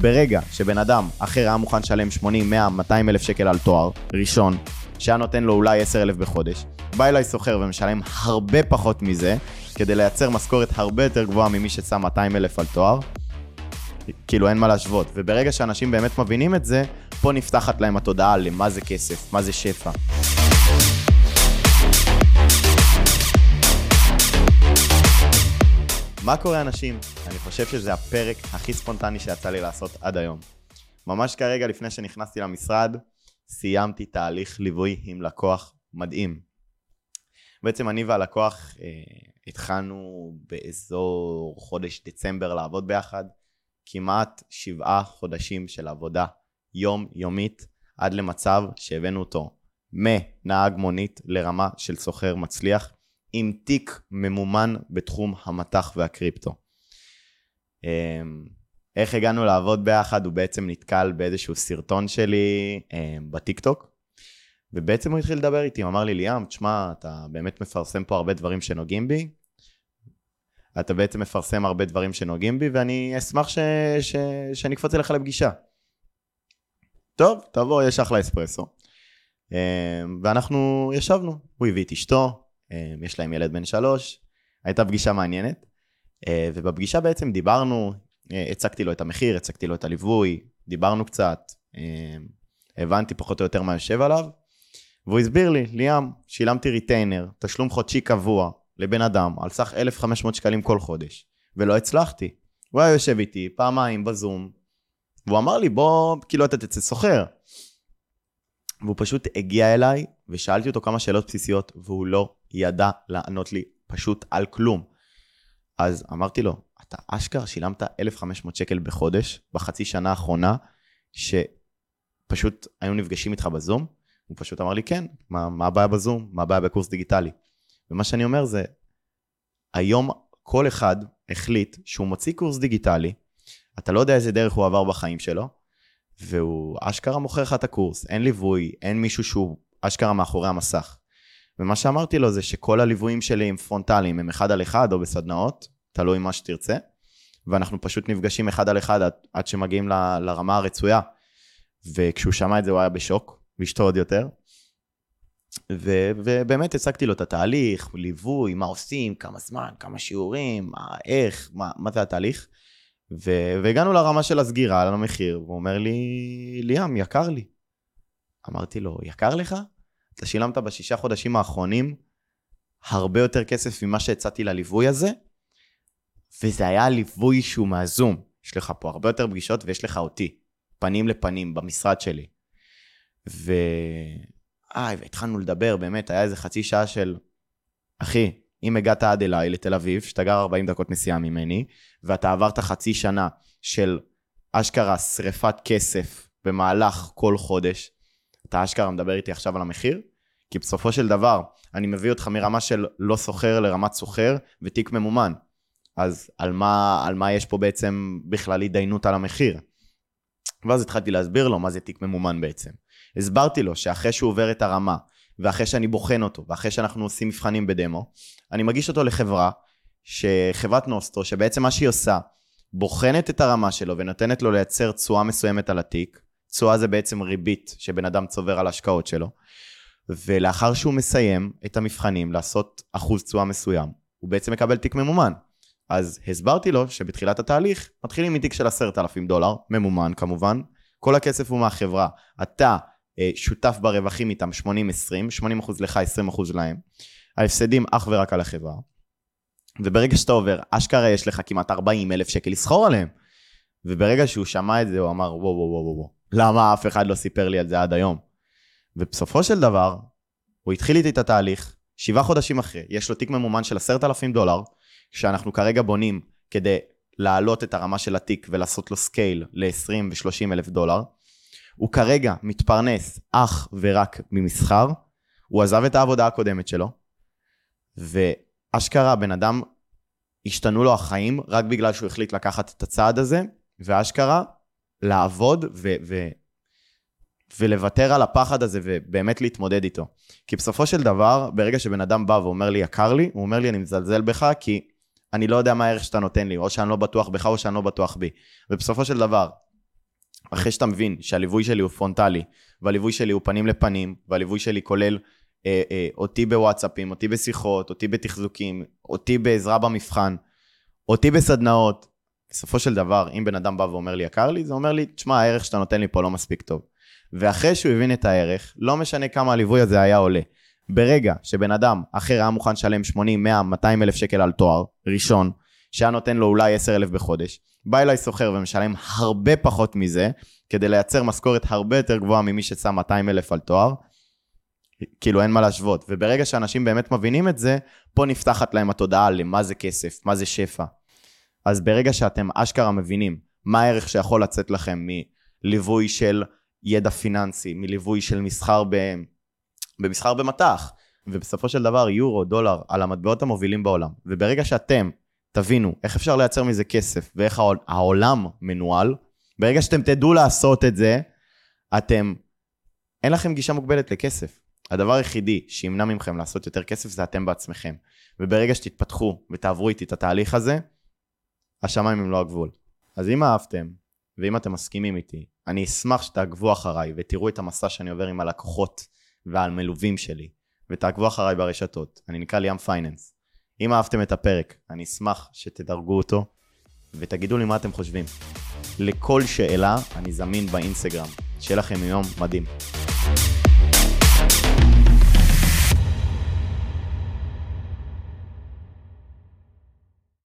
ברגע שבן אדם אחר היה מוכן לשלם 80, 100, 200 אלף שקל על תואר ראשון, שהיה נותן לו אולי 10 אלף בחודש, בא אליי סוחר ומשלם הרבה פחות מזה, כדי לייצר משכורת הרבה יותר גבוהה ממי ששם 200 אלף על תואר, כאילו אין מה להשוות. וברגע שאנשים באמת מבינים את זה, פה נפתחת להם התודעה למה זה כסף, מה זה שפע. מה קורה אנשים? אני חושב שזה הפרק הכי ספונטני שיצא לי לעשות עד היום. ממש כרגע לפני שנכנסתי למשרד, סיימתי תהליך ליווי עם לקוח מדהים. בעצם אני והלקוח אה, התחלנו באזור חודש דצמבר לעבוד ביחד, כמעט שבעה חודשים של עבודה יום-יומית, עד למצב שהבאנו אותו מנהג מונית לרמה של סוחר מצליח, עם תיק ממומן בתחום המטח והקריפטו. אמ, איך הגענו לעבוד ביחד? הוא בעצם נתקל באיזשהו סרטון שלי אמ, בטיקטוק, ובעצם הוא התחיל לדבר איתי, הוא אמר לי, ליאם, תשמע, אתה באמת מפרסם פה הרבה דברים שנוגעים בי, אתה בעצם מפרסם הרבה דברים שנוגעים בי, ואני אשמח ש... ש... שאני אקפוץ אליך לפגישה. טוב, תבוא, יש אחלה אספרסו. אמ, ואנחנו ישבנו, הוא הביא את אשתו, יש להם ילד בן שלוש, הייתה פגישה מעניינת, אה, ובפגישה בעצם דיברנו, אה, הצגתי לו את המחיר, הצגתי לו את הליווי, דיברנו קצת, אמ, הבנתי פחות או יותר מה יושב עליו, והוא הסביר לי, ליאם, שילמתי ריטיינר, תשלום חודשי קבוע לבן אדם על סך 1,500 שקלים כל חודש, ולא הצלחתי. הוא היה יושב איתי פעמיים בזום, והוא אמר לי, בוא, כאילו אתה תצא סוחר. והוא פשוט הגיע אליי, ושאלתי אותו כמה שאלות בסיסיות, והוא לא ידע לענות לי פשוט על כלום. אז אמרתי לו, אתה אשכרה שילמת 1,500 שקל בחודש, בחצי שנה האחרונה, שפשוט היו נפגשים איתך בזום? הוא פשוט אמר לי, כן, מה, מה הבעיה בזום? מה הבעיה בקורס דיגיטלי? ומה שאני אומר זה, היום כל אחד החליט שהוא מוציא קורס דיגיטלי, אתה לא יודע איזה דרך הוא עבר בחיים שלו, והוא אשכרה מוכר לך את הקורס, אין ליווי, אין מישהו שהוא אשכרה מאחורי המסך. ומה שאמרתי לו זה שכל הליוויים שלי הם פרונטליים, הם אחד על אחד או בסדנאות, תלוי מה שתרצה, ואנחנו פשוט נפגשים אחד על אחד עד, עד שמגיעים ל, לרמה הרצויה. וכשהוא שמע את זה הוא היה בשוק, ואשתו עוד יותר. ו, ובאמת הצגתי לו את התהליך, ליווי, מה עושים, כמה זמן, כמה שיעורים, מה, איך, מה, מה זה התהליך. ו, והגענו לרמה של הסגירה, על המחיר, והוא אומר לי, ליאם, יקר לי. אמרתי לו, יקר לך? אתה שילמת בשישה חודשים האחרונים הרבה יותר כסף ממה שהצעתי לליווי הזה, וזה היה ליווי שהוא מהזום. יש לך פה הרבה יותר פגישות ויש לך אותי, פנים לפנים, במשרד שלי. ו... איי, והתחלנו לדבר, באמת, היה איזה חצי שעה של, אחי, אם הגעת עד אליי, לתל אביב, שאתה גר 40 דקות נסיעה ממני, ואתה עברת חצי שנה של אשכרה שריפת כסף במהלך כל חודש, אתה אשכרה מדבר איתי עכשיו על המחיר? כי בסופו של דבר, אני מביא אותך מרמה של לא סוחר לרמת סוחר ותיק ממומן. אז על מה, על מה יש פה בעצם בכלל התדיינות על המחיר? ואז התחלתי להסביר לו מה זה תיק ממומן בעצם. הסברתי לו שאחרי שהוא עובר את הרמה, ואחרי שאני בוחן אותו, ואחרי שאנחנו עושים מבחנים בדמו, אני מגיש אותו לחברה, שחברת נוסטרו, שבעצם מה שהיא עושה, בוחנת את הרמה שלו ונותנת לו לייצר תשואה מסוימת על התיק, תשואה זה בעצם ריבית שבן אדם צובר על ההשקעות שלו, ולאחר שהוא מסיים את המבחנים לעשות אחוז תשואה מסוים, הוא בעצם מקבל תיק ממומן. אז הסברתי לו שבתחילת התהליך מתחילים מתיק של עשרת אלפים דולר, ממומן כמובן, כל הכסף הוא מהחברה, אתה אה, שותף ברווחים איתם 80-20, 80% לך, 20% להם, ההפסדים אך ורק על החברה, וברגע שאתה עובר, אשכרה יש לך כמעט 40 אלף שקל לסחור עליהם, וברגע שהוא שמע את זה הוא אמר וואו וואו וואו וואו, למה אף אחד לא סיפר לי על זה עד היום? ובסופו של דבר, הוא התחיל איתי את התהליך, שבעה חודשים אחרי, יש לו תיק ממומן של עשרת אלפים דולר, שאנחנו כרגע בונים כדי להעלות את הרמה של התיק ולעשות לו scale ל-20 ו-30 אלף דולר. הוא כרגע מתפרנס אך ורק ממסחר, הוא עזב את העבודה הקודמת שלו, ואשכרה בן אדם, השתנו לו החיים רק בגלל שהוא החליט לקחת את הצעד הזה, ואשכרה לעבוד ו- ו- ולוותר על הפחד הזה ובאמת להתמודד איתו. כי בסופו של דבר, ברגע שבן אדם בא ואומר לי, יקר לי, הוא אומר לי, אני מזלזל בך, כי אני לא יודע מה הערך שאתה נותן לי, או שאני לא בטוח בך או שאני לא בטוח בי. ובסופו של דבר, אחרי שאתה מבין שהליווי שלי הוא פרונטלי, והליווי שלי הוא פנים לפנים, והליווי שלי כולל אה, אה, אותי בוואטסאפים, אותי בשיחות, אותי בתחזוקים, אותי בעזרה במבחן, אותי בסדנאות, בסופו של דבר, אם בן אדם בא ואומר לי יקר לי, זה אומר לי, תשמע, הערך שאתה נותן לי פה לא מספיק טוב. ואחרי שהוא הבין את הערך, לא משנה כמה הליווי הזה היה עולה. ברגע שבן אדם אחר היה מוכן לשלם 80, 100, 200 אלף שקל על תואר ראשון, שהיה נותן לו אולי 10 אלף בחודש, בא אליי סוחר ומשלם הרבה פחות מזה, כדי לייצר משכורת הרבה יותר גבוהה ממי ששם 200 אלף על תואר, כאילו אין מה להשוות. וברגע שאנשים באמת מבינים את זה, פה נפתחת להם התודעה למה זה כסף, מה זה שפע. אז ברגע שאתם אשכרה מבינים מה הערך שיכול לצאת לכם מליווי של ידע פיננסי, מליווי של מסחר ב... במסחר במטח, ובסופו של דבר יורו, דולר, על המטבעות המובילים בעולם. וברגע שאתם תבינו איך אפשר לייצר מזה כסף ואיך העולם מנוהל, ברגע שאתם תדעו לעשות את זה, אתם, אין לכם גישה מוגבלת לכסף. הדבר היחידי שימנע מכם לעשות יותר כסף זה אתם בעצמכם. וברגע שתתפתחו ותעברו איתי את התהליך הזה, השמיים הם לא הגבול. אז אם אהבתם, ואם אתם מסכימים איתי, אני אשמח שתעקבו אחריי ותראו את המסע שאני עובר עם הלקוחות והמלווים שלי, ותעקבו אחריי ברשתות. אני נקרא ליאם פייננס. אם אהבתם את הפרק, אני אשמח שתדרגו אותו, ותגידו לי מה אתם חושבים. לכל שאלה אני זמין באינסטגרם. שיהיה לכם יום מדהים.